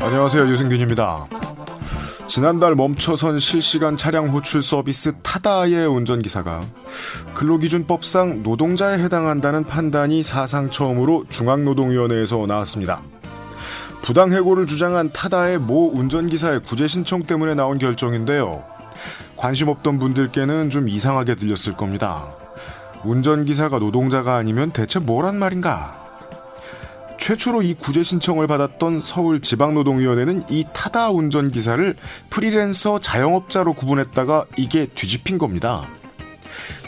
안녕하세요. 유승균입니다. 지난달 멈춰선 실시간 차량 호출 서비스 타다의 운전기사가 근로기준법상 노동자에 해당한다는 판단이 사상 처음으로 중앙노동위원회에서 나왔습니다. 부당해고를 주장한 타다의 모 운전기사의 구제 신청 때문에 나온 결정인데요. 관심 없던 분들께는 좀 이상하게 들렸을 겁니다. 운전기사가 노동자가 아니면 대체 뭐란 말인가? 최초로 이 구제 신청을 받았던 서울지방노동위원회는 이 타다 운전 기사를 프리랜서 자영업자로 구분했다가 이게 뒤집힌 겁니다.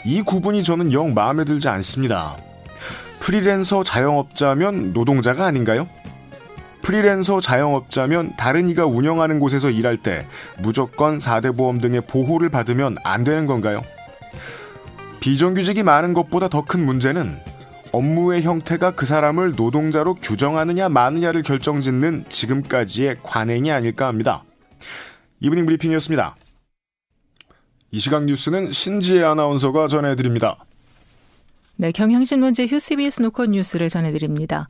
이 구분이 저는 영 마음에 들지 않습니다. 프리랜서 자영업자면 노동자가 아닌가요? 프리랜서 자영업자면 다른 이가 운영하는 곳에서 일할 때 무조건 4대 보험 등의 보호를 받으면 안 되는 건가요? 비정규직이 많은 것보다 더 큰 문제는 업무의 형태가 그 사람을 노동자로 규정하느냐 마느냐를 결정짓는 지금까지의 관행이 아닐까 합니다. 이브닝 브리핑이었습니다. 이 시각 뉴스는 신지혜 아나운서가 전해드립니다. 네, 경향신문 제휴 CBS 노컷 뉴스를 전해드립니다.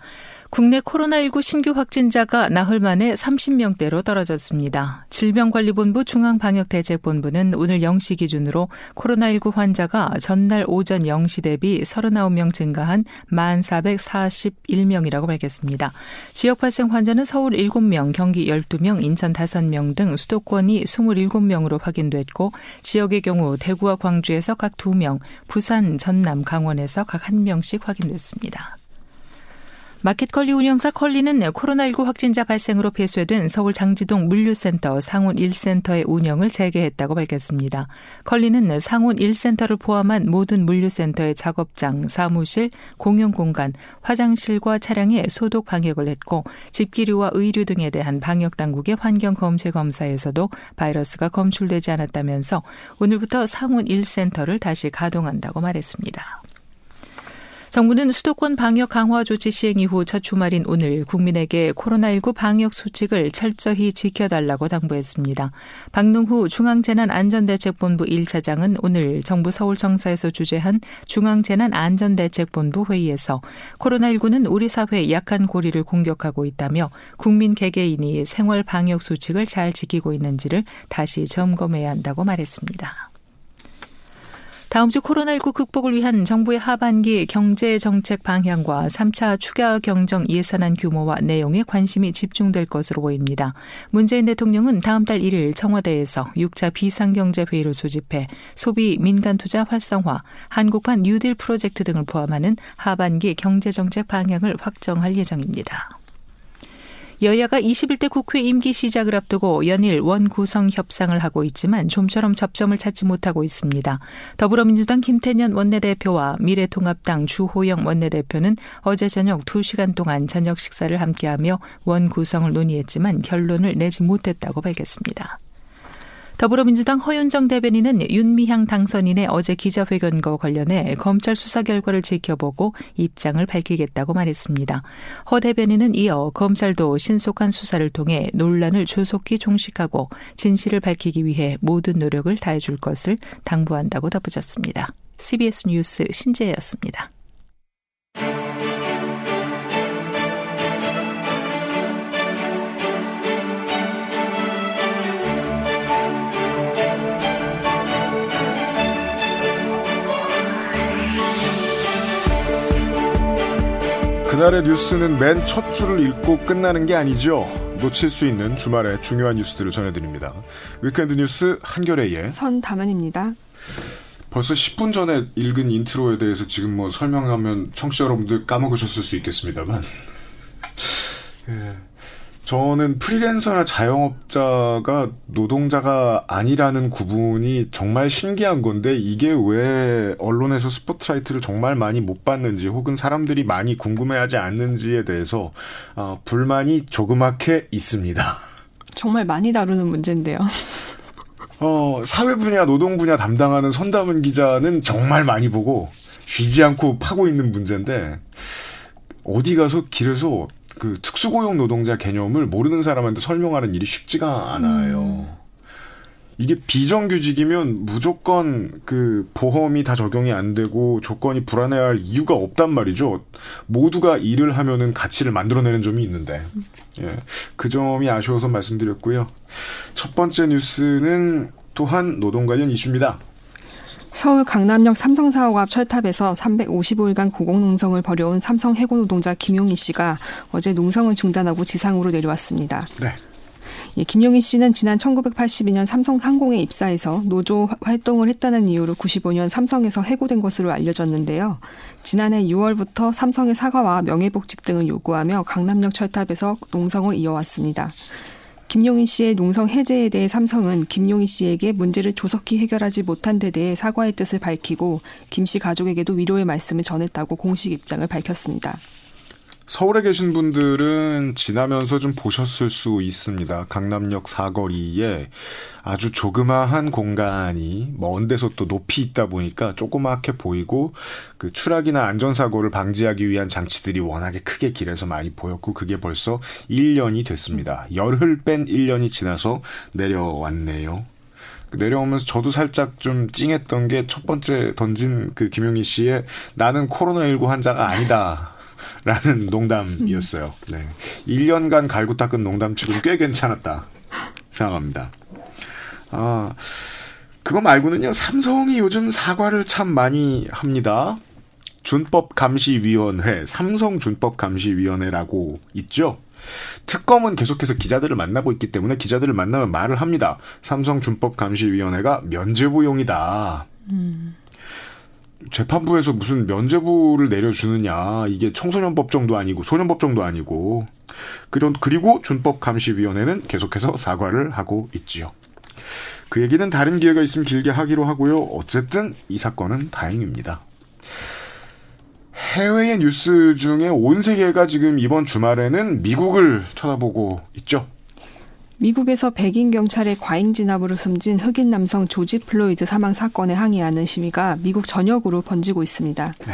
국내 코로나19 신규 확진자가 나흘 만에 30명대로 떨어졌습니다. 질병관리본부 중앙방역대책본부는 오늘 0시 기준으로 코로나19 환자가 전날 오전 0시 대비 39명 증가한 1,441명이라고 밝혔습니다. 지역 발생 환자는 서울 7명, 경기 12명, 인천 5명 등 수도권이 27명으로 확인됐고 지역의 경우 대구와 광주에서 각 2명, 부산, 전남, 강원에서 각 1명씩 확인됐습니다. 마켓컬리 운영사 컬리는 코로나19 확진자 발생으로 폐쇄된 서울 장지동 물류센터 상훈 1센터의 운영을 재개했다고 밝혔습니다. 컬리는 상훈 1센터를 포함한 모든 물류센터의 작업장, 사무실, 공용공간, 화장실과 차량에 소독 방역을 했고 집기류와 의류 등에 대한 방역 당국의 환경 검체 검사에서도 바이러스가 검출되지 않았다면서 오늘부터 상훈 1센터를 다시 가동한다고 말했습니다. 정부는 수도권 방역 강화 조치 시행 이후 첫 주말인 오늘 국민에게 코로나19 방역 수칙을 철저히 지켜달라고 당부했습니다. 박능후 중앙재난안전대책본부 1차장은 오늘 정부 서울청사에서 주재한 중앙재난안전대책본부 회의에서 코로나19는 우리 사회의 약한 고리를 공격하고 있다며 국민 개개인이 생활 방역 수칙을 잘 지키고 있는지를 다시 점검해야 한다고 말했습니다. 다음 주 코로나19 극복을 위한 정부의 하반기 경제 정책 방향과 3차 추가 경정 예산안 규모와 내용에 관심이 집중될 것으로 보입니다. 문재인 대통령은 다음 달 1일 청와대에서 6차 비상경제 회의를 소집해 소비 민간 투자 활성화, 한국판 뉴딜 프로젝트 등을 포함하는 하반기 경제 정책 방향을 확정할 예정입니다. 여야가 21대 국회 임기 시작을 앞두고 연일 원구성 협상을 하고 있지만 좀처럼 접점을 찾지 못하고 있습니다. 더불어민주당 김태년 원내대표와 미래통합당 주호영 원내대표는 어제 저녁 2시간 동안 저녁 식사를 함께하며 원구성을 논의했지만 결론을 내지 못했다고 밝혔습니다. 더불어민주당 허윤정 대변인은 윤미향 당선인의 어제 기자회견과 관련해 검찰 수사 결과를 지켜보고 입장을 밝히겠다고 말했습니다. 허 대변인은 이어 검찰도 신속한 수사를 통해 논란을 조속히 종식하고 진실을 밝히기 위해 모든 노력을 다해줄 것을 당부한다고 덧붙였습니다. CBS 뉴스 신재였습니다. 그날의 뉴스는 맨 첫 줄을 읽고 끝나는 게 아니죠. 놓칠 수 있는 주말의 중요한 뉴스들을 전해드립니다. weekend 뉴스 한겨레의 선담은입니다. 벌써 10분 전에 읽은 인트로에 대해서 지금 뭐 설명하면 청취자 여러분들 까먹으셨을 수 있겠습니다만. 예. 저는 프리랜서나 자영업자가 노동자가 아니라는 구분이 정말 신기한 건데 이게 왜 언론에서 스포트라이트를 정말 많이 못 받는지 혹은 사람들이 많이 궁금해하지 않는지에 대해서 어, 불만이 조그맣게 있습니다. 정말 많이 다루는 문제인데요. 어, 사회 분야, 노동 분야 담당하는 선담은 기자는 정말 많이 보고 쉬지 않고 파고 있는 문제인데 어디 가서 길에서 그 특수고용 노동자 개념을 모르는 사람한테 설명하는 일이 쉽지가 않아요. 음. 이게 비정규직이면 무조건 그 보험이 다 적용이 안 되고 조건이 불안해할 이유가 없단 말이죠. 모두가 일을 하면은 가치를 만들어내는 점이 있는데, 예. 그 점이 아쉬워서 말씀드렸고요. 첫 번째 뉴스는 또한 노동 관련 이슈입니다. 서울 강남역 삼성 사옥 앞 철탑에서 355일간 고공농성을 벌여온 삼성 해고 노동자 김용희 씨가 어제 농성을 중단하고 지상으로 내려왔습니다. 네. 예, 김용희 씨는 지난 1982년 삼성 상공에 입사해서 노조 활동을 했다는 이유로 95년 삼성에서 해고된 것으로 알려졌는데요. 지난해 6월부터 삼성의 사과와 명예복직 등을 요구하며 강남역 철탑에서 농성을 이어왔습니다. 김용희 씨의 농성 해제에 대해 삼성은 김용희 씨에게 문제를 조속히 해결하지 못한 데 대해 사과의 뜻을 밝히고 김 씨 가족에게도 위로의 말씀을 전했다고 공식 입장을 밝혔습니다. 서울에 계신 분들은 지나면서 좀 보셨을 수 있습니다. 강남역 사거리에 아주 조그마한 공간이 먼 데서 또 높이 있다 보니까 조그맣게 보이고 그 추락이나 안전사고를 방지하기 위한 장치들이 워낙에 크게 길에서 많이 보였고 그게 벌써 1년이 됐습니다. 열흘 뺀 1년이 지나서 내려왔네요. 내려오면서 저도 살짝 좀 찡했던 게 첫 번째 던진 그 김용희 씨의 나는 코로나19 환자가 아니다. 라는 농담이었어요. 네. 1년간 갈고 닦은 농담 치고는 꽤 괜찮았다. 생각합니다. 아, 그거 말고는요, 삼성이 요즘 사과를 참 많이 합니다. 준법감시위원회, 삼성준법감시위원회라고 있죠? 특검은 계속해서 기자들을 만나고 있기 때문에 기자들을 만나면 말을 합니다. 삼성준법감시위원회가 면죄부용이다. 음. 재판부에서 무슨 면제부를 내려주느냐 이게 청소년 법 정도 아니고 소년 법 정도 아니고 그런 그리고 준법 감시위원회는 계속해서 사과를 하고 있지요. 그 얘기는 다른 기회가 있으면 길게 하기로 하고요. 어쨌든 이 사건은 다행입니다. 해외의 뉴스 중에 온 세계가 지금 이번 주말에는 미국을 쳐다보고 있죠. 미국에서 백인 경찰의 과잉 진압으로 숨진 흑인 남성 조지 플로이드 사망 사건에 항의하는 시위가 미국 전역으로 번지고 있습니다. 네.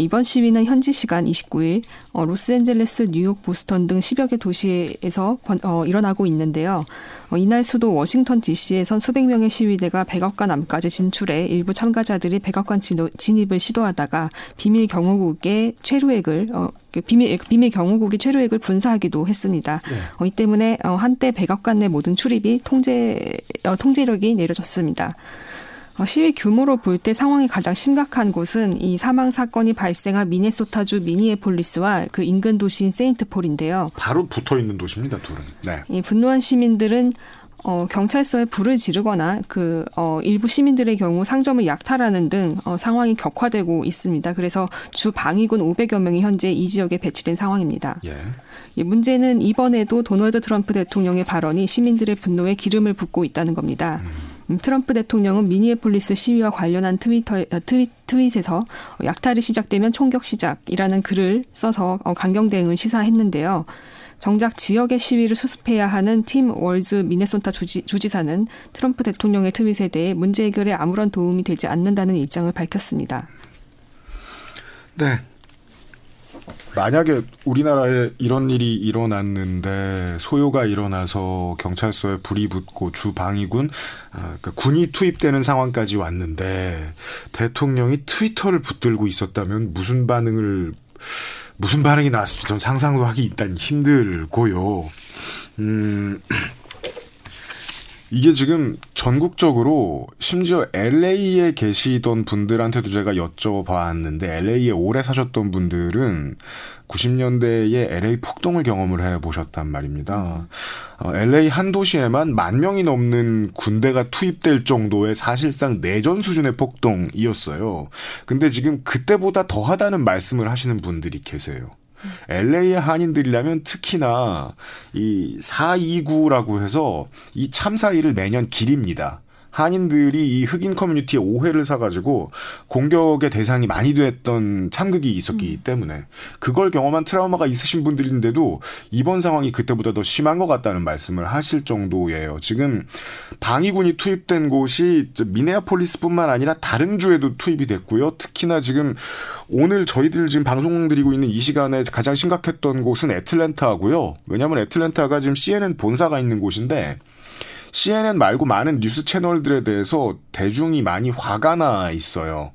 이번 시위는 현지 시간 29일 어, 로스앤젤레스, 뉴욕, 보스턴 등 10여 개 도시에서 번, 어, 일어나고 있는데요. 어, 이날 수도 워싱턴 DC에선 수백 명의 시위대가 백악관 안까지 진출해 일부 참가자들이 백악관 진입을 시도하다가 비밀 경호국의 최루액을 어, 그 비밀 비밀 경호국이 최루액을 분사하기도 했습니다. 네. 어, 이 때문에 어, 한때 백악관 내 모든 출입이 통제 어, 통제력이 내려졌습니다. 어, 시위 규모로 볼 때 상황이 가장 심각한 곳은 이 사망 사건이 발생한 미네소타주 미니에폴리스와 그 인근 도시인 세인트폴인데요. 바로 붙어 있는 도시입니다, 둘은. 네. 이 분노한 시민들은 어, 경찰서에 불을 지르거나 그 어, 일부 시민들의 경우 상점을 약탈하는 등 어, 상황이 격화되고 있습니다. 그래서 주 방위군 500여 명이 현재 이 지역에 배치된 상황입니다. 예. 이 문제는 이번에도 도널드 트럼프 대통령의 발언이 시민들의 분노에 기름을 붓고 있다는 겁니다. 음. 음, 트럼프 대통령은 미니애폴리스 시위와 관련한 트위터 어, 트윗, 트윗에서 약탈이 시작되면 총격 시작이라는 글을 써서 어, 강경 대응을 시사했는데요. 정작 지역의 시위를 수습해야 하는 팀 월즈 미네소타 주지, 주지사는 트럼프 대통령의 트윗에 대해 문제 해결에 아무런 도움이 되지 않는다는 입장을 밝혔습니다. 네. 만약에 우리나라에 이런 일이 일어났는데 소요가 일어나서 경찰서에 불이 붙고 주 방위군 아, 그러니까 군이 투입되는 상황까지 왔는데 대통령이 트위터를 붙들고 있었다면 무슨 반응을 무슨 반응이 나왔을지 전 상상도 하기 일단 힘들고요. 음. 이게 지금 전국적으로 심지어 LA에 계시던 분들한테도 제가 여쭤봤는데 LA에 오래 사셨던 분들은 90년대에 LA 폭동을 경험을 해 보셨단 말입니다. 어, LA 한 도시에만 만 명이 넘는 군대가 투입될 정도의 사실상 내전 수준의 폭동이었어요. 근데 지금 그때보다 더하다는 말씀을 하시는 분들이 계세요. LA의 한인들이라면 특히나 이 429라고 해서 이 참사 일을 매년 기립니다. 한인들이 이 흑인 커뮤니티의 오해를 사가지고 공격의 대상이 많이 됐던 참극이 있었기 음. 때문에 그걸 경험한 트라우마가 있으신 분들인데도 이번 상황이 그때보다 더 심한 것 같다는 말씀을 하실 정도예요. 지금 방위군이 투입된 곳이 미네아폴리스뿐만 아니라 다른 주에도 투입이 됐고요. 특히나 지금 오늘 저희들 지금 방송 드리고 있는 이 시간에 가장 심각했던 곳은 애틀랜타고요. 왜냐하면 애틀랜타가 지금 CNN 본사가 있는 곳인데 CNN 말고 많은 뉴스 채널들에 대해서 대중이 많이 화가 나 있어요.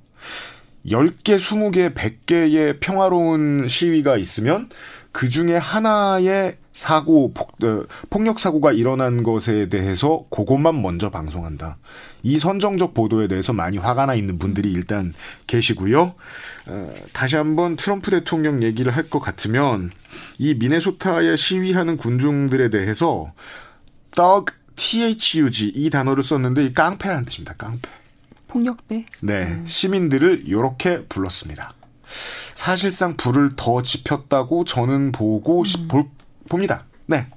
10개, 20개, 100개의 평화로운 시위가 있으면 그 중에 하나의 사고, 폭, 어, 폭력 사고가 일어난 것에 대해서 그것만 먼저 방송한다. 이 선정적 보도에 대해서 많이 화가 나 있는 분들이 일단 계시고요. 어, 다시 한번 트럼프 대통령 얘기를 할 것 같으면 이 미네소타에 시위하는 군중들에 대해서 떡 THUG 이 단어를 썼는데 이 깡패라는 뜻입니다. 깡패. 폭력배? 네. 음. 시민들을 이렇게 불렀습니다. 사실상 불을 더 지폈다고 저는 보고 음. 볼, 봅니다. 네.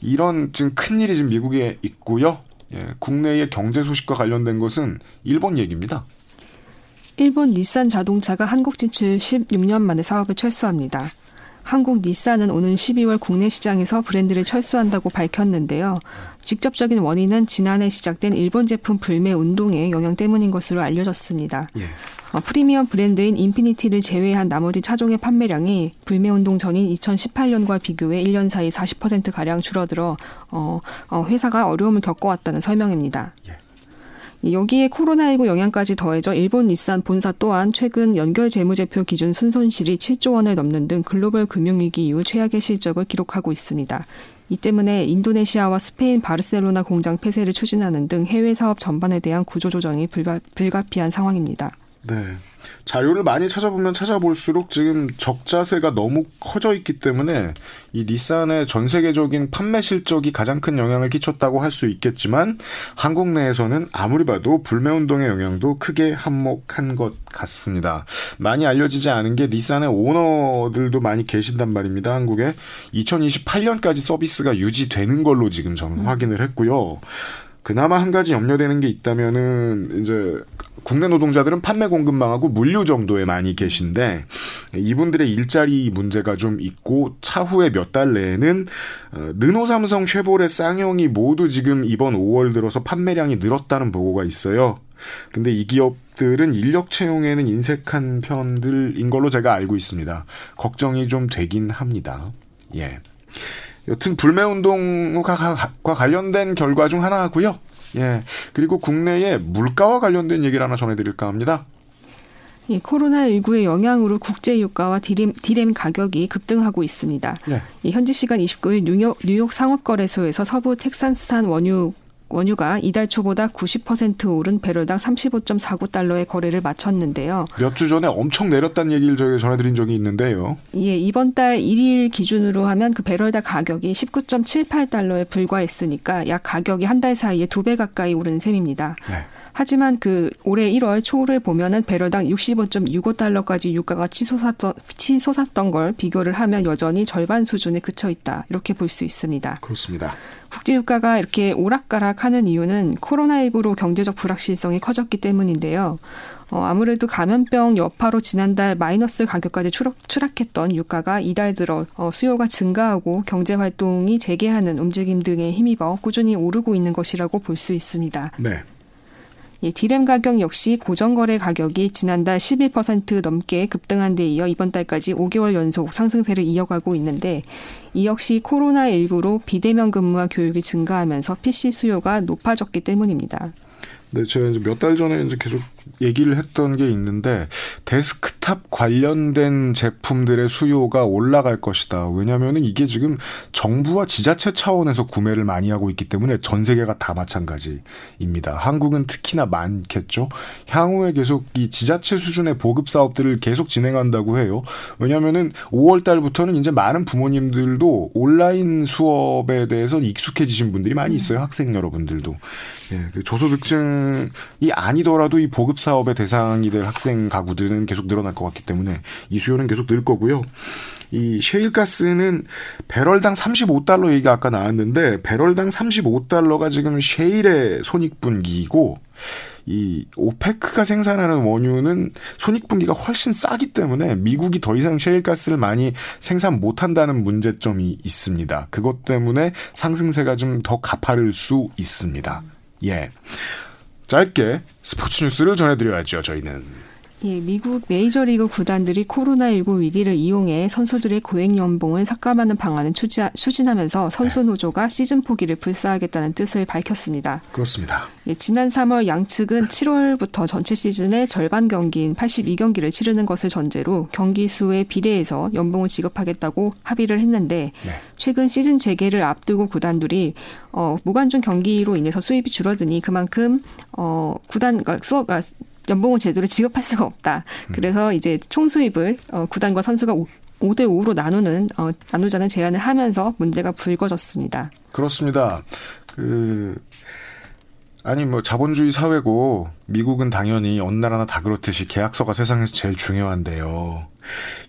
이런 지금 큰 일이 지금 미국에 있고요. 예, 국내의 경제 소식과 관련된 것은 일본 얘기입니다. 일본 닛산 자동차가 한국 진출 16년 만에 사업을 철수합니다. 한국 닛산은 오는 12월 국내 시장에서 브랜드를 철수한다고 밝혔는데요. 직접적인 원인은 지난해 시작된 일본 제품 불매 운동의 영향 때문인 것으로 알려졌습니다. 예. 어, 프리미엄 브랜드인 인피니티를 제외한 나머지 차종의 판매량이 불매 운동 전인 2018년과 비교해 1년 사이 40%가량 줄어들어 어, 어, 회사가 어려움을 겪어왔다는 설명입니다. 예. 여기에 코로나19 영향까지 더해져 일본 닛산 본사 또한 최근 연결 재무제표 기준 순손실이 7조 원을 넘는 등 글로벌 금융위기 이후 최악의 실적을 기록하고 있습니다. 이 때문에 인도네시아와 스페인 바르셀로나 공장 폐쇄를 추진하는 등 해외 사업 전반에 대한 구조조정이 불가, 불가피한 상황입니다. 네. 자료를 많이 찾아보면 찾아볼수록 지금 적자세가 너무 커져 있기 때문에 이 닛산의 전 세계적인 판매 실적이 가장 큰 영향을 끼쳤다고 할 수 있겠지만 한국 내에서는 아무리 봐도 불매운동의 영향도 크게 한몫한 것 같습니다. 많이 알려지지 않은 게 닛산의 오너들도 많이 계신단 말입니다. 한국에 2028년까지 서비스가 유지되는 걸로 지금 저는 음. 확인을 했고요. 그나마 한 가지 염려되는 게 있다면은 이제 국내 노동자들은 판매 공급망하고 물류 정도에 많이 계신데 이분들의 일자리 문제가 좀 있고 차후에 몇 달 내에는 어, 르노 삼성 쉐보레 쌍용이 모두 지금 이번 5월 들어서 판매량이 늘었다는 보고가 있어요. 근데 이 기업들은 인력 채용에는 인색한 편들인 걸로 제가 알고 있습니다. 걱정이 좀 되긴 합니다. 예. 여튼 불매운동과 관련된 결과 중 하나고요. 예. 그리고 국내에 물가와 관련된 얘기를 하나 전해드릴까 합니다. 이 코로나19의 영향으로 국제 유가와 디램, 디램 가격이 급등하고 있습니다. 네. 이 현지 시간 29일 뉴욕, 뉴욕 상업거래소에서 서부 텍사스산 원유 원유가 이달 초보다 90% 오른 배럴당 35.49달러의 거래를 마쳤는데요. 몇 주 전에 엄청 내렸다는 얘기를 저희 전해드린 적이 있는데요. 예, 이번 달 1일 기준으로 하면 그 배럴당 가격이 19.78달러에 불과했으니까 약 가격이 한 달 사이에 두 배 가까이 오른 셈입니다. 네. 하지만 그 올해 1월 초를 보면은 배럴당 65.65달러까지 유가가 치솟았던, 치솟았던 걸 비교를 하면 여전히 절반 수준에 그쳐 있다. 이렇게 볼 수 있습니다. 그렇습니다. 국제유가가 이렇게 오락가락하는 이유는 코로나19로 경제적 불확실성이 커졌기 때문인데요. 어, 아무래도 감염병 여파로 지난달 마이너스 가격까지 추락, 추락했던 유가가 이달 들어 어, 수요가 증가하고 경제 활동이 재개하는 움직임 등에 힘입어 꾸준히 오르고 있는 것이라고 볼 수 있습니다. 네. 예, 디램 가격 역시 고정거래 가격이 지난달 11% 넘게 급등한 데 이어 이번 달까지 5개월 연속 상승세를 이어가고 있는데 이 역시 코로나19로 비대면 근무와 교육이 증가하면서 PC 수요가 높아졌기 때문입니다. 네, 제가 이제 몇 달 전에 이제 계속 얘기를 했던 게 있는데 데스크탑 관련된 제품들의 수요가 올라갈 것이다. 왜냐하면 이게 지금 정부와 지자체 차원에서 구매를 많이 하고 있기 때문에 전 세계가 다 마찬가지입니다. 한국은 특히나 많겠죠. 향후에 계속 이 지자체 수준의 보급 사업들을 계속 진행한다고 해요. 왜냐하면은 5월 달부터는 이제 많은 부모님들도 온라인 수업에 대해서 익숙해지신 분들이 많이 있어요. 학생 여러분들도. 예, 그 저소득층이 아니더라도 이 보급 사업의 대상이 될 학생 가구들은 계속 늘어날 것 같기 때문에 이 수요는 계속 늘 거고요. 이 셰일가스는 배럴당 35달러 얘기가 아까 나왔는데 배럴당 35달러가 지금 셰일의 손익분기이고 이 오페크가 생산하는 원유는 손익분기가 훨씬 싸기 때문에 미국이 더 이상 셰일가스를 많이 생산 못한다는 문제점이 있습니다. 그것 때문에 상승세가 좀 더 가파를 수 있습니다. 예. 짧게 스포츠 뉴스를 전해드려야죠, 저희는. 예, 미국 메이저리그 구단들이 코로나19 위기를 이용해 선수들의 고액 연봉을 삭감하는 방안을 추진 하면서 선수 네. 노조가 시즌 포기를 불사하겠다는 뜻을 밝혔습니다. 그렇습니다. 예, 지난 3월 양측은 7월부터 전체 시즌의 절반 경기인 82경기를 치르는 것을 전제로 경기 수에 비례해서 연봉을 지급하겠다고 합의를 했는데 네. 최근 시즌 재개를 앞두고 구단들이 어, 무관중 경기로 인해서 수입이 줄어드니 그만큼 어, 구단 그러니까 수업 아, 연봉을 제대로 지급할 수가 없다. 그래서 이제 총수입을 어, 구단과 선수가 5, 대 5로 나누는 어, 나누자는 제안을 하면서 문제가 불거졌습니다. 그렇습니다. 그 아니 뭐 자본주의 사회고 미국은 당연히 어느 나라나 다 그렇듯이 계약서가 세상에서 제일 중요한데요.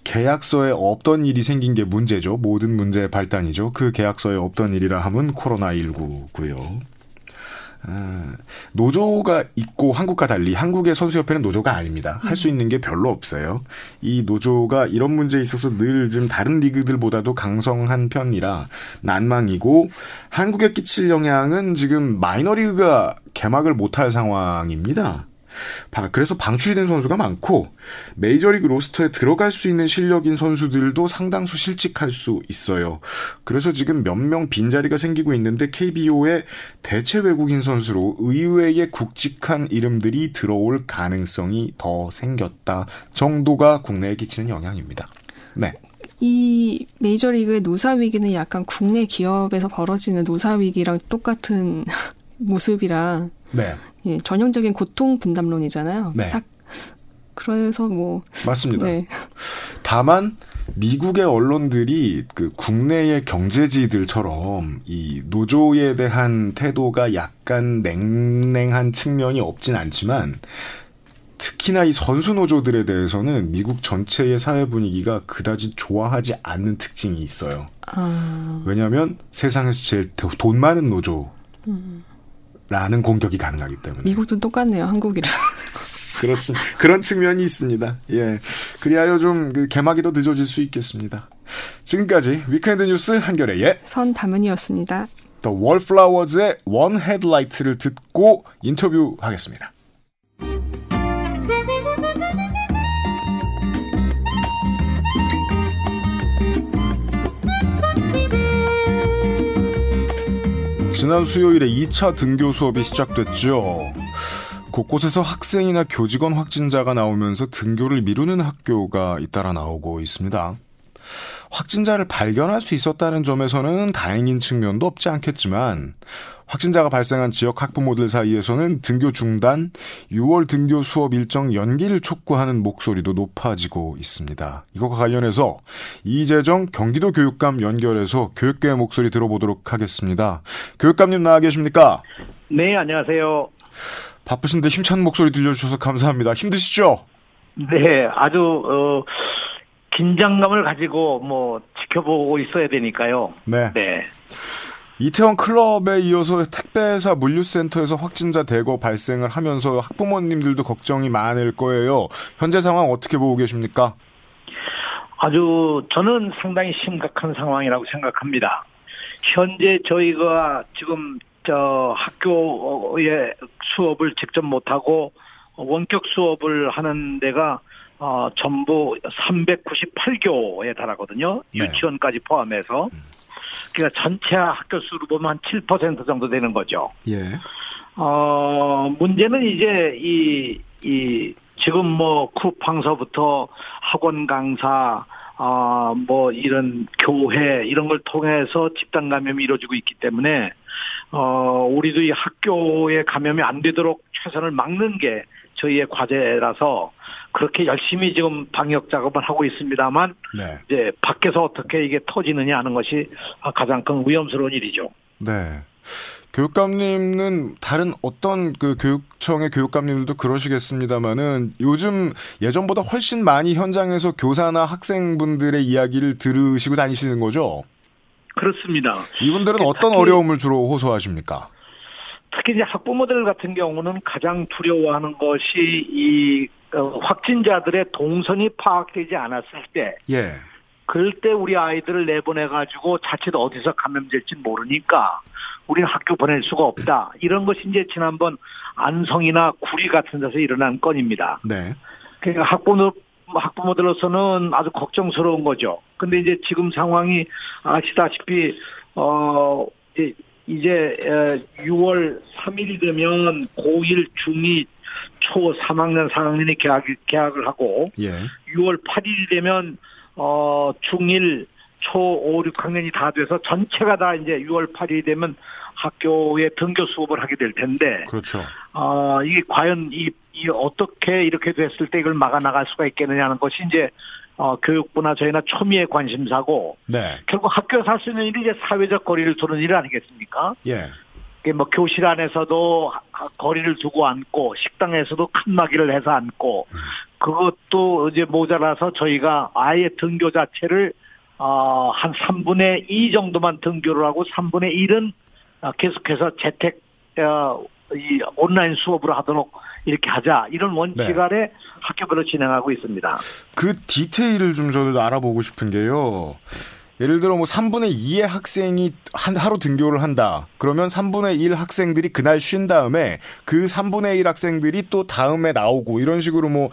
계약서에 없던 일이 생긴 게 문제죠. 모든 문제의 발단이죠. 그 계약서에 없던 일이라 함은 코로나19고요. 아, 노조가 있고 한국과 달리 한국의 선수협회는 노조가 아닙니다. 할 수 있는 게 별로 없어요. 이 노조가 이런 문제에 있어서 늘 좀 다른 리그들보다도 강성한 편이라 난망이고 한국에 끼칠 영향은 지금 마이너리그가 개막을 못할 상황입니다. 그래서 방출이 된 선수가 많고 메이저리그 로스터에 들어갈 수 있는 실력인 선수들도 상당수 실직할 수 있어요. 그래서 지금 몇 명 빈자리가 생기고 있는데 KBO에 대체 외국인 선수로 의외의 굵직한 이름들이 들어올 가능성이 더 생겼다 정도가 국내에 끼치는 영향입니다. 네. 이 메이저리그의 노사 위기는 약간 국내 기업에서 벌어지는 노사 위기랑 똑같은 모습이라 네. 예, 전형적인 고통 분담론이잖아요. 네. 사, 그래서 뭐 맞습니다. 네. 다만 미국의 언론들이 그 국내의 경제지들처럼 이 노조에 대한 태도가 약간 냉랭한 측면이 없진 않지만 특히나 이 선수 노조들에 대해서는 미국 전체의 사회 분위기가 그다지 좋아하지 않는 특징이 있어요. 아... 왜냐하면 세상에서 제일 돈 많은 노조. 음. 라는 공격이 가능하기 때문에. 미국도 똑같네요, 한국이랑. 그렇습니다. 그런 측면이 있습니다. 예. 그리하여 좀 그 개막이 더 늦어질 수 있겠습니다. 지금까지 weekend 뉴스 한겨레의 선담은이었습니다. The Wallflowers의 One Headlight를 듣고 인터뷰하겠습니다. 지난 수요일에 2차 등교 수업이 시작됐죠. 곳곳에서 학생이나 교직원 확진자가 나오면서 등교를 미루는 학교가 잇따라 나오고 있습니다. 확진자를 발견할 수 있었다는 점에서는 다행인 측면도 없지 않겠지만 확진자가 발생한 지역 학부모들 사이에서는 등교 중단, 6월 등교 수업 일정 연기를 촉구하는 목소리도 높아지고 있습니다. 이것과 관련해서 이재정 경기도 교육감 연결해서 교육계의 목소리 들어보도록 하겠습니다. 교육감님 나와 계십니까? 네, 안녕하세요. 바쁘신데 힘찬 목소리 들려주셔서 감사합니다. 힘드시죠? 네, 아주 어, 긴장감을 가지고 뭐 지켜보고 있어야 되니까요. 네. 네. 이태원 클럽에 이어서 택배사 물류센터에서 확진자 대거 발생을 하면서 학부모님들도 걱정이 많을 거예요. 현재 상황 어떻게 보고 계십니까? 아주 저는 상당히 심각한 상황이라고 생각합니다. 현재 저희가 지금 저 학교에 수업을 직접 못하고 원격 수업을 하는 데가 어, 전부 398교에 달하거든요. 네. 유치원까지 포함해서. 음. 그러니까 전체 학교 수로 보면 한 7% 정도 되는 거죠. 예. 어, 문제는 이제 이, 이, 지금 뭐 쿠팡서부터 학원 강사, 아, 뭐 이런 교회 이런 걸 통해서 집단 감염이 이루어지고 있기 때문에 어, 우리도 이 학교에 감염이 안 되도록 최선을 막는 게 저희의 과제라서 그렇게 열심히 지금 방역 작업을 하고 있습니다만 네. 이제 밖에서 어떻게 이게 터지느냐 하는 것이 가장 큰 위험스러운 일이죠. 네. 교육감님은 다른 어떤 그 교육청의 교육감님들도 그러시겠습니다만은 요즘 예전보다 훨씬 많이 현장에서 교사나 학생분들의 이야기를 들으시고 다니시는 거죠? 그렇습니다. 이분들은 어떤 어려움을 주로 호소하십니까? 특히 이제 학부모들 같은 경우는 가장 두려워하는 것이 이 어, 확진자들의 동선이 파악되지 않았을 때, 예. 그럴 때 우리 아이들을 내보내 가지고 자칫 어디서 감염될지 모르니까 우리는 학교 보낼 수가 없다. 이런 것이 이제 지난번 안성이나 구리 같은 데서 일어난 건입니다. 네. 그러니까 학부모 학부모들로서는 아주 걱정스러운 거죠. 근데 이제 지금 상황이 아시다시피 어 이제 이제 6월 3일이 되면 고1, 중2, 초 3학년, 4학년이 개학, 개학을 하고 예. 6월 8일이 되면 어 중1, 초 5, 6학년이 다 돼서 전체가 다 이제 6월 8일이 되면 학교에 등교 수업을 하게 될 텐데 그렇죠. 어, 이게 과연 이, 이 어떻게 이렇게 됐을 때 이걸 막아 나갈 수가 있겠느냐는 것이 이제 어, 교육부나 저희나 초미의 관심사고 네. 결국 학교에서 할 수 있는 일이 이제 사회적 거리를 두는 일 아니겠습니까? 예. 이게 뭐 교실 안에서도 하- 거리를 두고 앉고 식당에서도 큰 마기를 해서 앉고 그것도 이제 모자라서 저희가 아예 등교 자체를 어, 한 3분의 2 정도만 등교를 하고 3분의 1은 어, 계속해서 재택 어, 이 온라인 수업으로 하도록 이렇게 하자 이런 원칙 네. 아래 학교별로 진행하고 있습니다. 그 디테일을 좀 저도 알아보고 싶은 게요. 예를 들어 뭐 3분의 2의 학생이 한 하루 등교를 한다. 그러면 3분의 1 학생들이 그날 쉰 다음에 그 3분의 1 학생들이 또 다음에 나오고 이런 식으로 뭐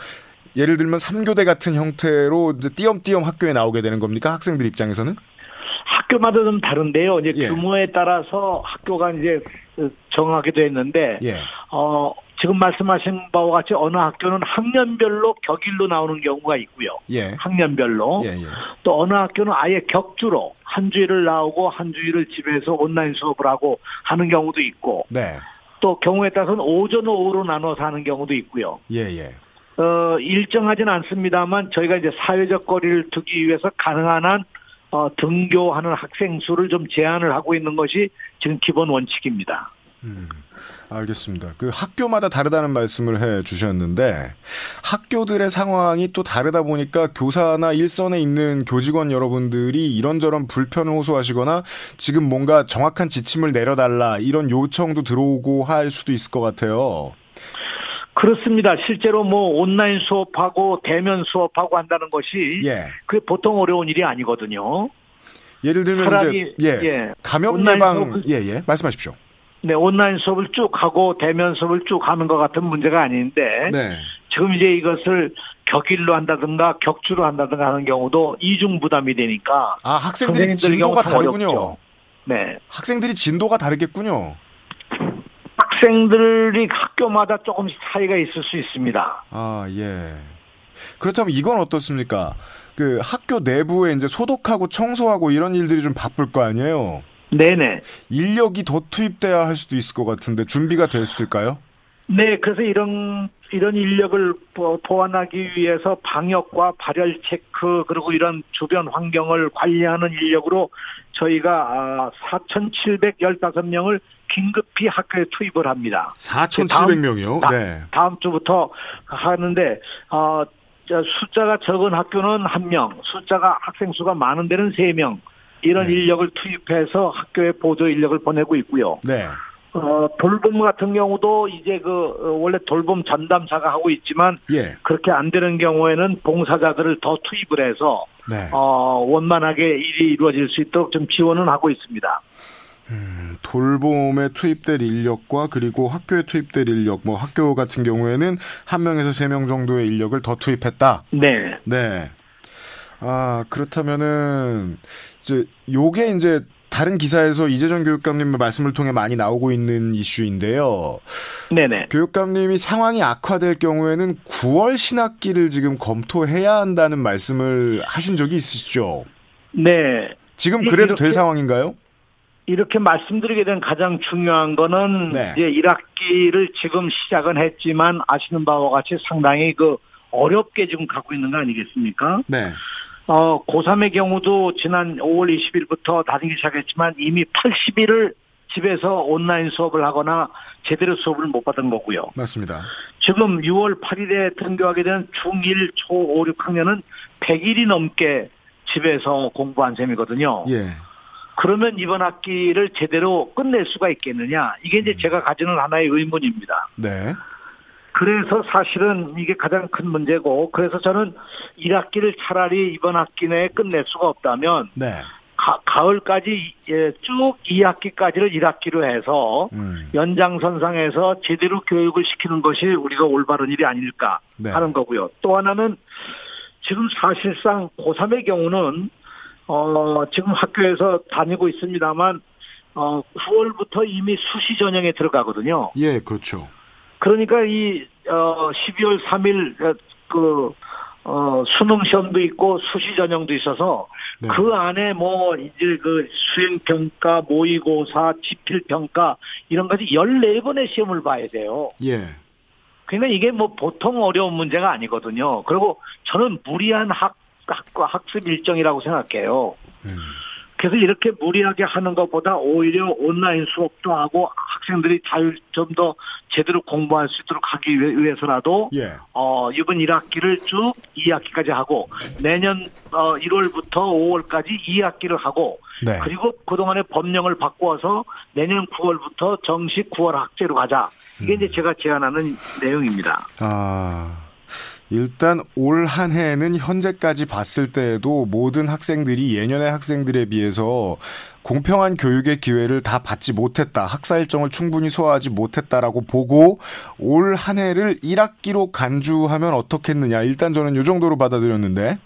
예를 들면 3교대 같은 형태로 이제 띄엄띄엄 학교에 나오게 되는 겁니까? 학생들 입장에서는? 학교마다 좀 다른데요. 이제 예. 규모에 따라서 학교가 이제 정하게 됐는데 예. 어, 지금 말씀하신 바와 같이 어느 학교는 학년별로 격일로 나오는 경우가 있고요. 예. 학년별로. 예, 예. 또 어느 학교는 아예 격주로 한 주일을 나오고 한 주일을 집에서 온라인 수업을 하고 하는 경우도 있고 네. 또 경우에 따라서는 오전 오후로 나눠서 하는 경우도 있고요. 예, 예. 어, 일정하지는 않습니다만 저희가 이제 사회적 거리를 두기 위해서 가능한 한 어, 등교하는 학생 수를 좀 제한을 하고 있는 것이 지금 기본 원칙입니다. 음, 알겠습니다. 그 학교마다 다르다는 말씀을 해 주셨는데 학교들의 상황이 또 다르다 보니까 교사나 일선에 있는 교직원 여러분들이 이런저런 불편을 호소하시거나 지금 뭔가 정확한 지침을 내려달라 이런 요청도 들어오고 할 수도 있을 것 같아요. 그렇습니다. 실제로 뭐 온라인 수업하고 대면 수업하고 한다는 것이 예. 그게 보통 어려운 일이 아니거든요. 예를 들면 이제 예. 예. 감염 예방 수업을- 예, 예. 말씀하십시오. 네, 온라인 수업을 쭉 하고 대면 수업을 쭉 하는 것 같은 문제가 아닌데 네. 지금 이제 이것을 격일로 한다든가 격주로 한다든가 하는 경우도 이중 부담이 되니까 아, 학생들이 진도가 다르군요. 어렵죠. 네. 학생들이 진도가 다르겠군요. 학생들이 학교마다 조금씩 차이가 있을 수 있습니다. 아, 예. 그렇다면 이건 어떻습니까? 그 학교 내부에 이제 소독하고 청소하고 이런 일들이 좀 바쁠 거 아니에요? 네네. 인력이 더 투입돼야 할 수도 있을 것 같은데 준비가 됐을까요? 네, 그래서 이런 이런 인력을 보- 보완하기 위해서 방역과 발열 체크 그리고 이런 주변 환경을 관리하는 인력으로 저희가 4,715명을 긴급히 학교에 투입을 합니다. 4,700명이요? 다- 네. 다음 주부터 하는데 어, 저 숫자가 적은 학교는 한 명, 숫자가 학생 수가 많은 데는 세 명. 이런 네. 인력을 투입해서 학교에 보조 인력을 보내고 있고요. 네. 어, 돌봄 같은 경우도 이제 그 어, 원래 돌봄 전담사가 하고 있지만 예. 그렇게 안 되는 경우에는 봉사자들을 더 투입을 해서 네. 어, 원만하게 일이 이루어질 수 있도록 좀 지원은 하고 있습니다. 돌봄에 투입될 인력과 그리고 학교에 투입될 인력, 뭐 학교 같은 경우에는 한 명에서 세 명 정도의 인력을 더 투입했다. 네. 네. 아, 그렇다면은, 이제, 요게 이제, 다른 기사에서 이재정 교육감님의 말씀을 통해 많이 나오고 있는 이슈인데요. 네네. 교육감님이 상황이 악화될 경우에는 9월 신학기를 지금 검토해야 한다는 말씀을 하신 적이 있으시죠? 네. 지금 이- 그래도 될 상황인가요? 이렇게 말씀드리게 된 가장 중요한 거는 네. 이제 1학기를 지금 시작은 했지만 아시는 바와 같이 상당히 그 어렵게 지금 갖고 있는 거 아니겠습니까? 네. 어, 고3의 경우도 지난 5월 20일부터 다니기 시작했지만 이미 80일을 집에서 온라인 수업을 하거나 제대로 수업을 못 받은 거고요. 맞습니다. 지금 6월 8일에 등교하게 된 중1, 초 5, 6학년은 100일이 넘게 집에서 공부한 셈이거든요. 예. 그러면 이번 학기를 제대로 끝낼 수가 있겠느냐? 이게 이제 제가 가지는 하나의 의문입니다. 네. 그래서 사실은 이게 가장 큰 문제고, 그래서 저는 1학기를 차라리 이번 학기 내에 끝낼 수가 없다면, 네. 가, 을까지 예, 쭉 2학기까지를 1학기로 해서 음. 연장선상에서 제대로 교육을 시키는 것이 우리가 올바른 일이 아닐까 네. 하는 거고요. 또 하나는 지금 사실상 고3의 경우는 어 지금 학교에서 다니고 있습니다만 어 9월부터 이미 수시 전형에 들어가거든요. 예, 그렇죠. 그러니까 이 어 12월 3일 그 어, 수능 시험도 있고 수시 전형도 있어서 네. 그 안에 뭐 이제 그 수행 평가, 모의고사, 지필 평가 이런 것이 14번의 시험을 봐야 돼요. 예. 그러니까 이게 뭐 보통 어려운 문제가 아니거든요. 그리고 저는 무리한 학, 학과 학습 일정이라고 생각해요. 음. 그래서 이렇게 무리하게 하는 것보다 오히려 온라인 수업도 하고 학생들이 자유 좀더 제대로 공부할 수 있도록 하기 위해서라도 예. 어, 이번 1학기를 쭉 2학기까지 하고 내년 어, 1월부터 5월까지 2학기를 하고 네. 그리고 그동안의 법령을 바꾸어서 내년 9월부터 정식 9월 학제로 가자. 이게 이제 제가 제안하는 내용입니다. 아. 일단 올 한 해는 현재까지 봤을 때에도 모든 학생들이 예년의 학생들에 비해서 공평한 교육의 기회를 다 받지 못했다. 학사 일정을 충분히 소화하지 못했다라고 보고 올 한 해를 1학기로 간주하면 어떻겠느냐. 일단 저는 요 정도로 받아들였는데.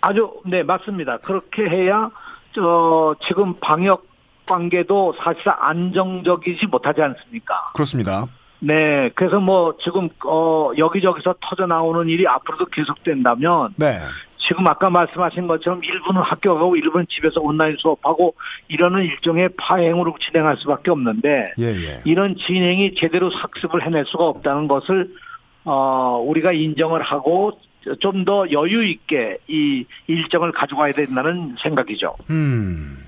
아주 네 맞습니다. 그렇게 해야 저 지금 방역 관계도 사실상 안정적이지 못하지 않습니까? 그렇습니다. 네, 그래서 뭐 지금 어 여기저기서 터져 나오는 일이 앞으로도 계속된다면 네. 지금 아까 말씀하신 것처럼 일부는 학교 가고 일부는 집에서 온라인 수업하고 이러는 일종의 파행으로 진행할 수밖에 없는데 예, 예. 이런 진행이 제대로 학습을 해낼 수가 없다는 것을 어 우리가 인정을 하고 좀 더 여유 있게 이 일정을 가져가야 된다는 생각이죠. 음.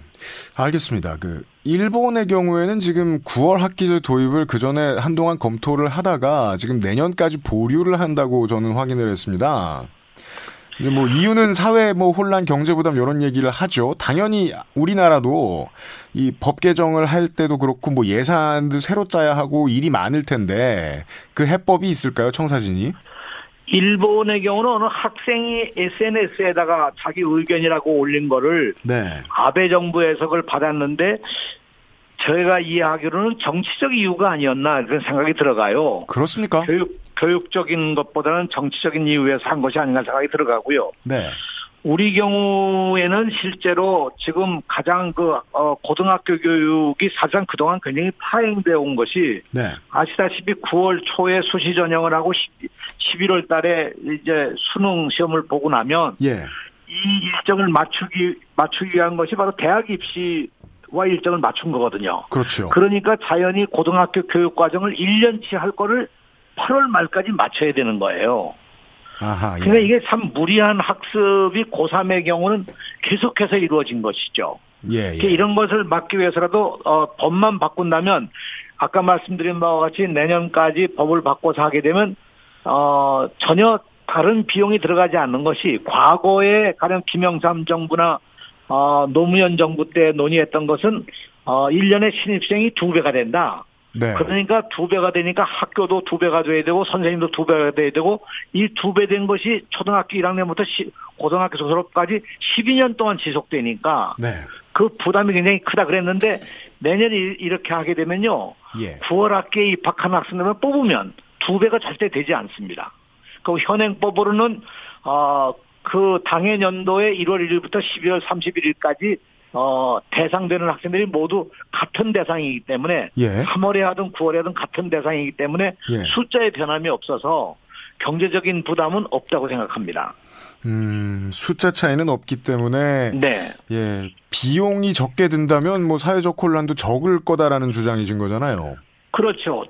알겠습니다. 그 일본의 경우에는 지금 9월 학기제 도입을 그 전에 한동안 검토를 하다가 지금 내년까지 보류를 한다고 저는 확인을 했습니다. 이제 뭐 이유는 사회 뭐 혼란, 경제 부담 이런 얘기를 하죠. 당연히 우리나라도 이 법 개정을 할 때도 그렇고 뭐 예산도 새로 짜야 하고 일이 많을 텐데 그 해법이 있을까요, 청사진이? 일본의 경우는 어느 학생이 SNS에다가 자기 의견이라고 올린 거를 네. 아베 정부에서 그걸 받았는데 저희가 이해하기로는 정치적 이유가 아니었나 그런 생각이 들어가요. 그렇습니까? 교육 교육적인 것보다는 정치적인 이유에서 한 것이 아닌가 생각이 들어가고요. 네. 우리 경우에는 실제로 지금 가장 그 어, 고등학교 교육이 사실상 그동안 굉장히 파행되어 온 것이 네. 아시다시피 9월 초에 수시 전형을 하고 11 월 달에 이제 수능 시험을 보고 나면 예. 이 일정을 맞추기 맞추기 위한 것이 바로 대학 입시 와 일정을 맞춘 거거든요. 그렇죠. 그러니까 자연히 고등학교 교육 과정을 1년치 할 거를 8월 말까지 맞춰야 되는 거예요. 아하. 예. 그러니까 이게 참 무리한 학습이 고3의 경우는 계속해서 이루어진 것이죠. 예, 예. 이런 것을 막기 위해서라도 어, 법만 바꾼다면 아까 말씀드린 바와 같이 내년까지 법을 바꿔서 하게 되면 어, 전혀 다른 비용이 들어가지 않는 것이 과거에 가령 김영삼 정부나 어, 노무현 정부 때 논의했던 것은 어, 1년에 신입생이 두 배가 된다. 네. 그러니까 두 배가 되니까 학교도 두 배가 돼야 되고 선생님도 두 배가 돼야 되고 이 두 배 된 것이 초등학교 1학년부터 시, 고등학교 졸업까지 12년 동안 지속되니까 네. 그 부담이 굉장히 크다 그랬는데 내년에 이렇게 하게 되면요. 예. 9월 학기에 입학한 학생들만 뽑으면 두 배가 절대 되지 않습니다. 그 현행법으로는 어 그 당해 연도의 1월 1일부터 12월 31일까지 어, 대상되는 학생들이 모두 같은 대상이기 때문에 예. 3월에 하든 9월에 하든 같은 대상이기 때문에 예. 숫자의 변함이 없어서 경제적인 부담은 없다고 생각합니다. 음, 숫자 차이는 없기 때문에 네. 예, 비용이 적게 든다면 뭐 사회적 혼란도 적을 거다라는 주장이신 거잖아요. 그렇죠.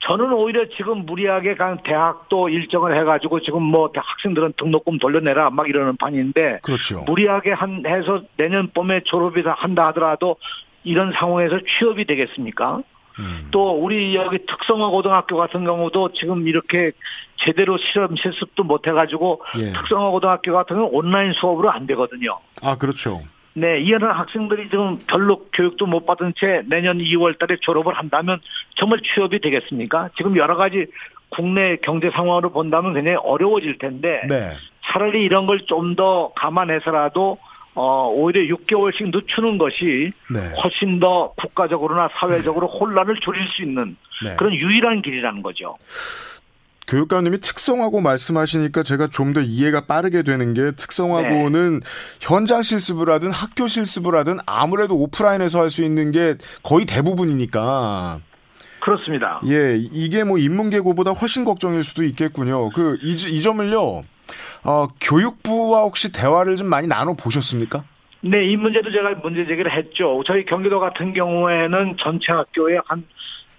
저는 오히려 지금 무리하게 간 대학도 일정을 해가지고 지금 뭐 학생들은 등록금 돌려내라 막 이러는 판인데 그렇죠. 무리하게 한 해서 내년 봄에 졸업이 다 한다 하더라도 이런 상황에서 취업이 되겠습니까? 음. 또 우리 여기 특성화 고등학교 같은 경우도 지금 이렇게 제대로 실험 실습도 못 해가지고 예. 특성화 고등학교 같은 경우 온라인 수업으로 안 되거든요. 아 그렇죠. 네, 이런 학생들이 지금 별로 교육도 못 받은 채 내년 2월 달에 졸업을 한다면 정말 취업이 되겠습니까? 지금 여러 가지 국내 경제 상황으로 본다면 굉장히 어려워질 텐데 네. 차라리 이런 걸 좀 더 감안해서라도 어, 오히려 6개월씩 늦추는 것이 네. 훨씬 더 국가적으로나 사회적으로 혼란을 줄일 수 있는 네. 그런 유일한 길이라는 거죠. 교육감님이 특성화고 말씀하시니까 제가 좀 더 이해가 빠르게 되는 게 특성화고는 네. 현장 실습을 하든 학교 실습을 하든 아무래도 오프라인에서 할 수 있는 게 거의 대부분이니까. 그렇습니다. 예, 이게 뭐 인문계고보다 훨씬 걱정일 수도 있겠군요. 그, 이, 이 점을요, 어, 교육부와 혹시 대화를 좀 많이 나눠 보셨습니까? 네, 이 문제도 제가 문제 제기를 했죠. 저희 경기도 같은 경우에는 전체 학교의 한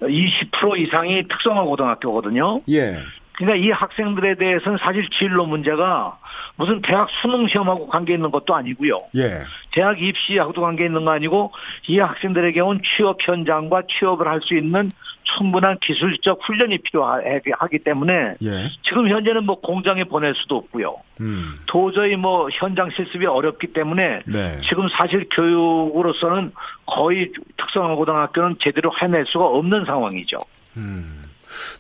20% 이상이 특성화 고등학교거든요. 예. 그러니까 이 학생들에 대해서는 사실 진로 문제가 무슨 대학 수능 시험하고 관계 있는 것도 아니고요. 예. 대학 입시하고도 관계 있는 거 아니고 이 학생들의 경우는 취업 현장과 취업을 할 수 있는 충분한 기술적 훈련이 필요하기 때문에 예. 지금 현재는 뭐 공장에 보낼 수도 없고요. 음. 도저히 뭐 현장 실습이 어렵기 때문에 네. 지금 사실 교육으로서는 거의 특성화고등학교는 제대로 해낼 수가 없는 상황이죠. 음.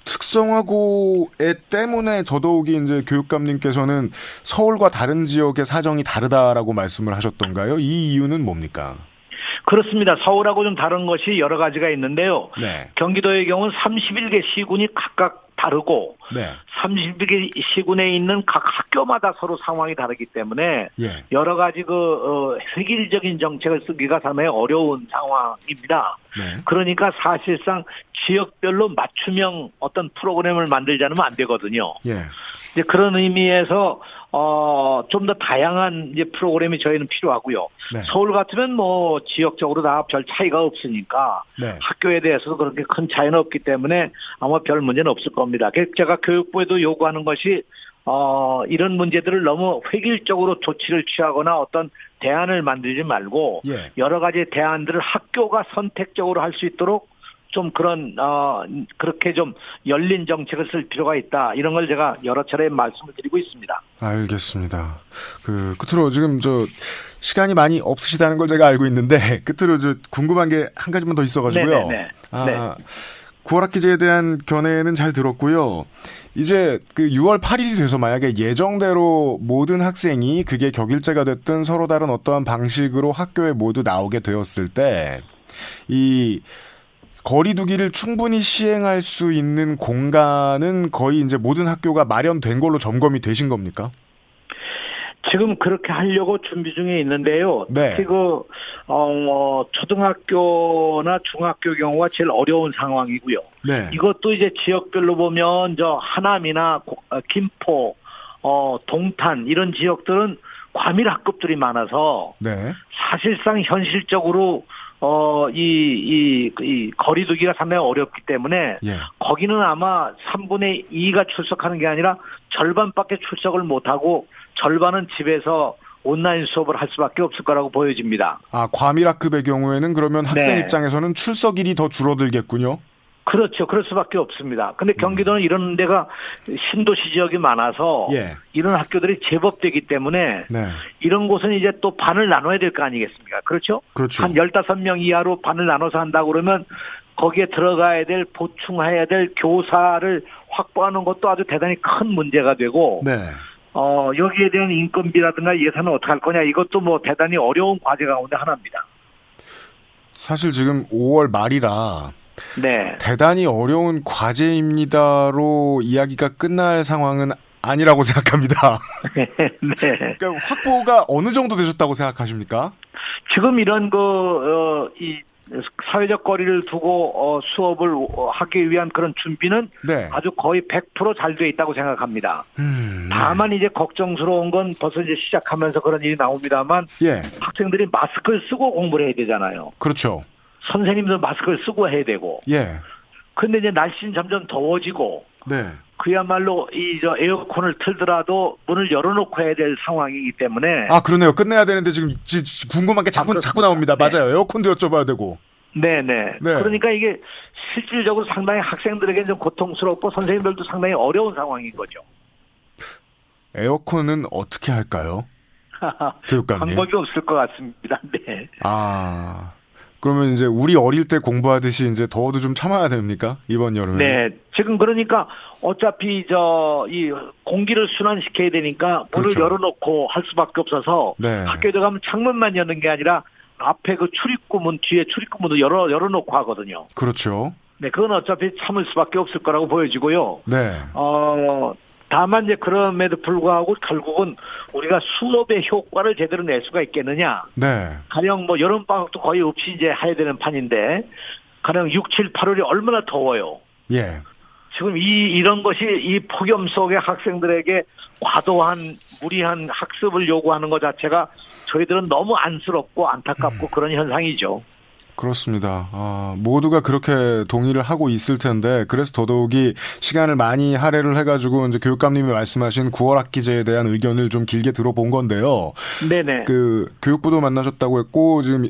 특성화고에 때문에 더더욱이 이제 교육감님께서는 서울과 다른 지역의 사정이 다르다라고 말씀을 하셨던가요? 이 이유는 뭡니까? 그렇습니다. 서울하고 좀 다른 것이 여러 가지가 있는데요. 네. 경기도의 경우는 31개 시군이 각각 다르고 네. 30개 시군에 있는 각 학교마다 서로 상황이 다르기 때문에 예. 여러 가지 그 어, 획일적인 정책을 쓰기가 상당히 어려운 상황입니다. 네. 그러니까 사실상 지역별로 맞춤형 어떤 프로그램을 만들지 않으면 안 되거든요. 예. 이제 그런 의미에서 어, 좀 더 다양한 이제 프로그램이 저희는 필요하고요. 네. 서울 같으면 뭐 지역적으로 다 별 차이가 없으니까 네. 학교에 대해서도 그렇게 큰 차이는 없기 때문에 아마 별 문제는 없을 겁니다. 제가 교육부에도 요구하는 것이 어, 이런 문제들을 너무 획일적으로 조치를 취하거나 어떤 대안을 만들지 말고 예. 여러 가지 대안들을 학교가 선택적으로 할 수 있도록 좀 그런 어 그렇게 좀 열린 정책을 쓸 필요가 있다 이런 걸 제가 여러 차례 말씀을 드리고 있습니다. 알겠습니다. 그 끝으로 지금 저 시간이 많이 없으시다는 걸 제가 알고 있는데 끝으로 저 궁금한 게 한 가지만 더 있어가지고요. 네네네. 네, 네. 아, 네. 9월 학기제에 대한 견해는 잘 들었고요. 이제 그 6월 8일이 돼서 만약에 예정대로 모든 학생이 그게 격일제가 됐든 서로 다른 어떠한 방식으로 학교에 모두 나오게 되었을 때 이 거리두기를 충분히 시행할 수 있는 공간은 거의 이제 모든 학교가 마련된 걸로 점검이 되신 겁니까? 지금 그렇게 하려고 준비 중에 있는데요. 네. 특히 그, 어, 초등학교나 중학교 경우가 제일 어려운 상황이고요. 네. 이것도 이제 지역별로 보면 저 하남이나 어, 김포, 어, 동탄 이런 지역들은 과밀 학급들이 많아서 네. 사실상 현실적으로 어, 이, 이, 이, 거리두기가 상당히 어렵기 때문에, 예. 거기는 아마 3분의 2가 출석하는 게 아니라 절반밖에 출석을 못하고, 절반은 집에서 온라인 수업을 할 수밖에 없을 거라고 보여집니다. 아, 과밀학급의 경우에는 그러면 학생 네. 입장에서는 출석일이 더 줄어들겠군요? 그렇죠. 그럴 수밖에 없습니다. 근데 음. 경기도는 음. 이런 데가 신도시 지역이 많아서 예. 이런 학교들이 제법 되기 때문에 네. 이런 곳은 이제 또 반을 나눠야 될 거 아니겠습니까? 그렇죠? 그렇죠. 한 15명 이하로 반을 나눠서 한다고 그러면 거기에 들어가야 될 보충해야 될 교사를 확보하는 것도 아주 대단히 큰 문제가 되고 네. 어, 여기에 대한 인건비라든가 예산은 어떻게 할 거냐 이것도 뭐 대단히 어려운 과제 가운데 하나입니다. 사실 지금 5월 말이라 네. 대단히 어려운 과제입니다로 이야기가 끝날 상황은 아니라고 생각합니다. 네. 그러니까 확보가 어느 정도 되셨다고 생각하십니까? 지금 이런 그, 어, 이, 사회적 거리를 두고 어, 수업을 하기 위한 그런 준비는 네. 아주 거의 100%잘 돼 있다고 생각합니다. 음, 네. 다만 이제 걱정스러운 건 벌써 이제 시작하면서 그런 일이 나옵니다만 예. 학생들이 마스크를 쓰고 공부를 해야 되잖아요. 그렇죠. 선생님도 마스크를 쓰고 해야 되고. 예. 근데 이제 날씨는 점점 더워지고 네. 그야말로 이 저 에어컨을 틀더라도 문을 열어놓고 해야 될 상황이기 때문에 아 그러네요. 끝내야 되는데 지금 지, 지, 궁금한 게 자꾸 아, 자꾸 나옵니다. 네. 맞아요. 에어컨도 여쭤봐야 되고. 네네. 네. 그러니까 이게 실질적으로 상당히 학생들에게 좀 고통스럽고 선생님들도 상당히 어려운 상황인 거죠. 에어컨은 어떻게 할까요? 교육감님. 방법이 없을 것 같습니다. 네. 아 그러면 이제 우리 어릴 때 공부하듯이 이제 더워도 좀 참아야 됩니까 이번 여름에? 네. 지금 그러니까 어차피 저 이 공기를 순환시켜야 되니까 문을 그렇죠. 열어놓고 할 수밖에 없어서 네. 학교에 들어가면 창문만 여는 게 아니라 앞에 그 출입구문 뒤에 출입구문도 열어 열어놓고 하거든요. 그렇죠. 네, 그건 어차피 참을 수밖에 없을 거라고 보여지고요. 네. 어, 다만 이제 그럼에도 불구하고 결국은 우리가 수업의 효과를 제대로 낼 수가 있겠느냐. 네. 가령 뭐 여름 방학도 거의 없이 이제 해야 되는 판인데, 가령 6, 7, 8월이 얼마나 더워요. 예. 지금 이, 이런 것이 이 폭염 속에 학생들에게 과도한, 무리한 학습을 요구하는 것 자체가 저희들은 너무 안쓰럽고 안타깝고 그런 현상이죠. 그렇습니다. 아, 모두가 그렇게 동의를 하고 있을 텐데 그래서 더더욱이 시간을 많이 할애를 해가지고 이제 교육감님이 말씀하신 9월 학기제에 대한 의견을 좀 길게 들어본 건데요. 네네. 그 교육부도 만나셨다고 했고 지금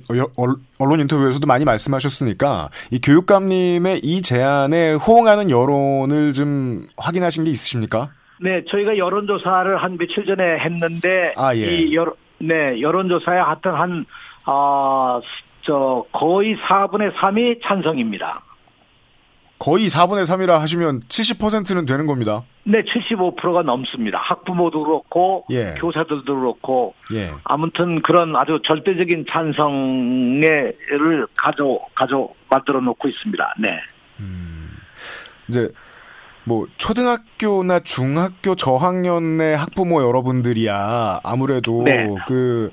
언론 인터뷰에서도 많이 말씀하셨으니까 이 교육감님의 이 제안에 호응하는 여론을 좀 확인하신 게 있으십니까? 네, 저희가 여론조사를 한 며칠 전에 했는데, 아, 예. 이 여론, 네, 여론조사에 하여튼 한, 어, 저, 거의 4분의 3이 찬성입니다. 거의 4분의 3이라 하시면 70%는 되는 겁니다. 네, 75%가 넘습니다. 학부모도 그렇고, 예. 교사들도 그렇고, 예. 아무튼 그런 아주 절대적인 찬성을 가져, 가져, 만들어 놓고 있습니다. 네. 이제 뭐 초등학교나 중학교 저학년의 학부모 여러분들이야 아무래도 네. 그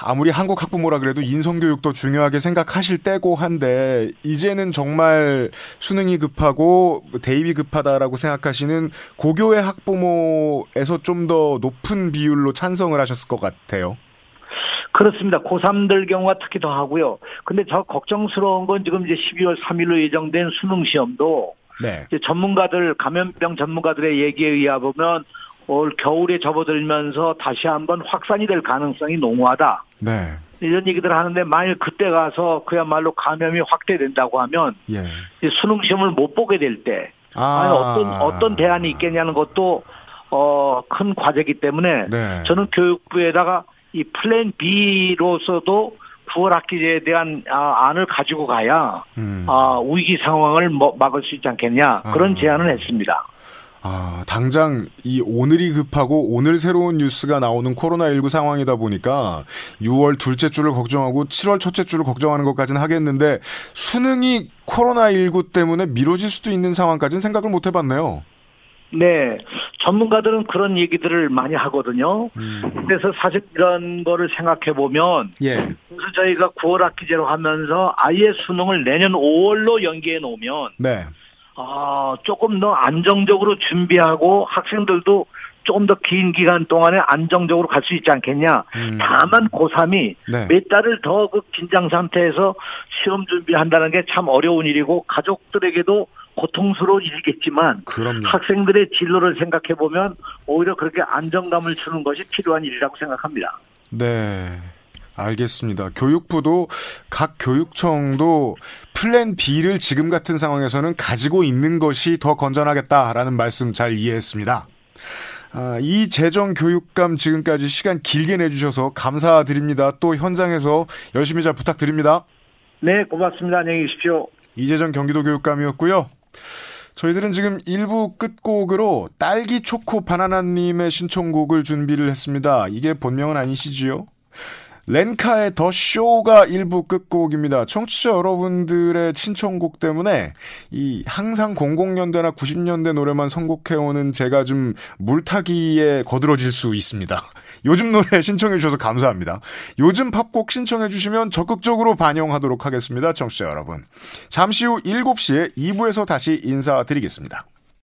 아무리 한국 학부모라 그래도 인성교육도 중요하게 생각하실 때고 한데 이제는 정말 수능이 급하고 대입이 급하다라고 생각하시는 고교의 학부모에서 좀 더 높은 비율로 찬성을 하셨을 것 같아요. 그렇습니다. 고3들 경우가 특히 더 하고요. 근데 저 걱정스러운 건 지금 이제 12월 3일로 예정된 수능 시험도 네. 전문가들 감염병 전문가들의 얘기에 의하면 올 겨울에 접어들면서 다시 한번 확산이 될 가능성이 농후하다. 네. 이런 얘기들을 하는데 만일 그때 가서 그야말로 감염이 확대된다고 하면 예. 수능 시험을 못 보게 될 때 아. 어떤 어떤 대안이 있겠냐는 것도 어, 큰 과제이기 때문에 네. 저는 교육부에다가 이 플랜 B로서도 9월 학기제에 대한 아, 안을 가지고 가야 음. 아, 위기 상황을 뭐 막을 수 있지 않겠냐 그런 아. 제안을 했습니다. 아, 당장 이 오늘이 급하고 오늘 새로운 뉴스가 나오는 코로나19 상황이다 보니까 6월 둘째 주를 걱정하고 7월 첫째 주를 걱정하는 것까지는 하겠는데 수능이 코로나19 때문에 미뤄질 수도 있는 상황까지는 생각을 못 해봤네요. 네, 전문가들은 그런 얘기들을 많이 하거든요. 음. 그래서 사실 이런 거를 생각해 보면 예. 그래서 저희가 9월 학기제로 하면서 아예 수능을 내년 5월로 연기해 놓으면 네. 아, 조금 더 안정적으로 준비하고 학생들도 조금 더 긴 기간 동안에 안정적으로 갈 수 있지 않겠냐. 음. 다만 고3이 네. 몇 달을 더 그 긴장 상태에서 시험 준비한다는 게 참 어려운 일이고 가족들에게도 고통스러운 일이겠지만 그럼요. 학생들의 진로를 생각해 보면 오히려 그렇게 안정감을 주는 것이 필요한 일이라고 생각합니다. 네. 알겠습니다. 교육부도 각 교육청도 플랜 B를 지금 같은 상황에서는 가지고 있는 것이 더 건전하겠다라는 말씀 잘 이해했습니다. 아, 이 재정 교육감 지금까지 시간 길게 내주셔서 감사드립니다. 또 현장에서 열심히 잘 부탁드립니다. 네, 고맙습니다. 안녕히 계십시오. 이재정 경기도 교육감이었고요. 저희들은 지금 1부 끝곡으로 딸기 초코 바나나님의 신청곡을 준비를 했습니다. 이게 본명은 아니시지요? 렌카의 더 쇼가 1부 끝곡입니다. 청취자 여러분들의 신청곡 때문에 이 항상 00년대나 90년대 노래만 선곡해오는 제가 좀 물타기에 거들어질 수 있습니다. 요즘 노래 신청해 주셔서 감사합니다. 요즘 팝곡 신청해 주시면 적극적으로 반영하도록 하겠습니다. 청취자 여러분. 잠시 후 7시에 2부에서 다시 인사드리겠습니다.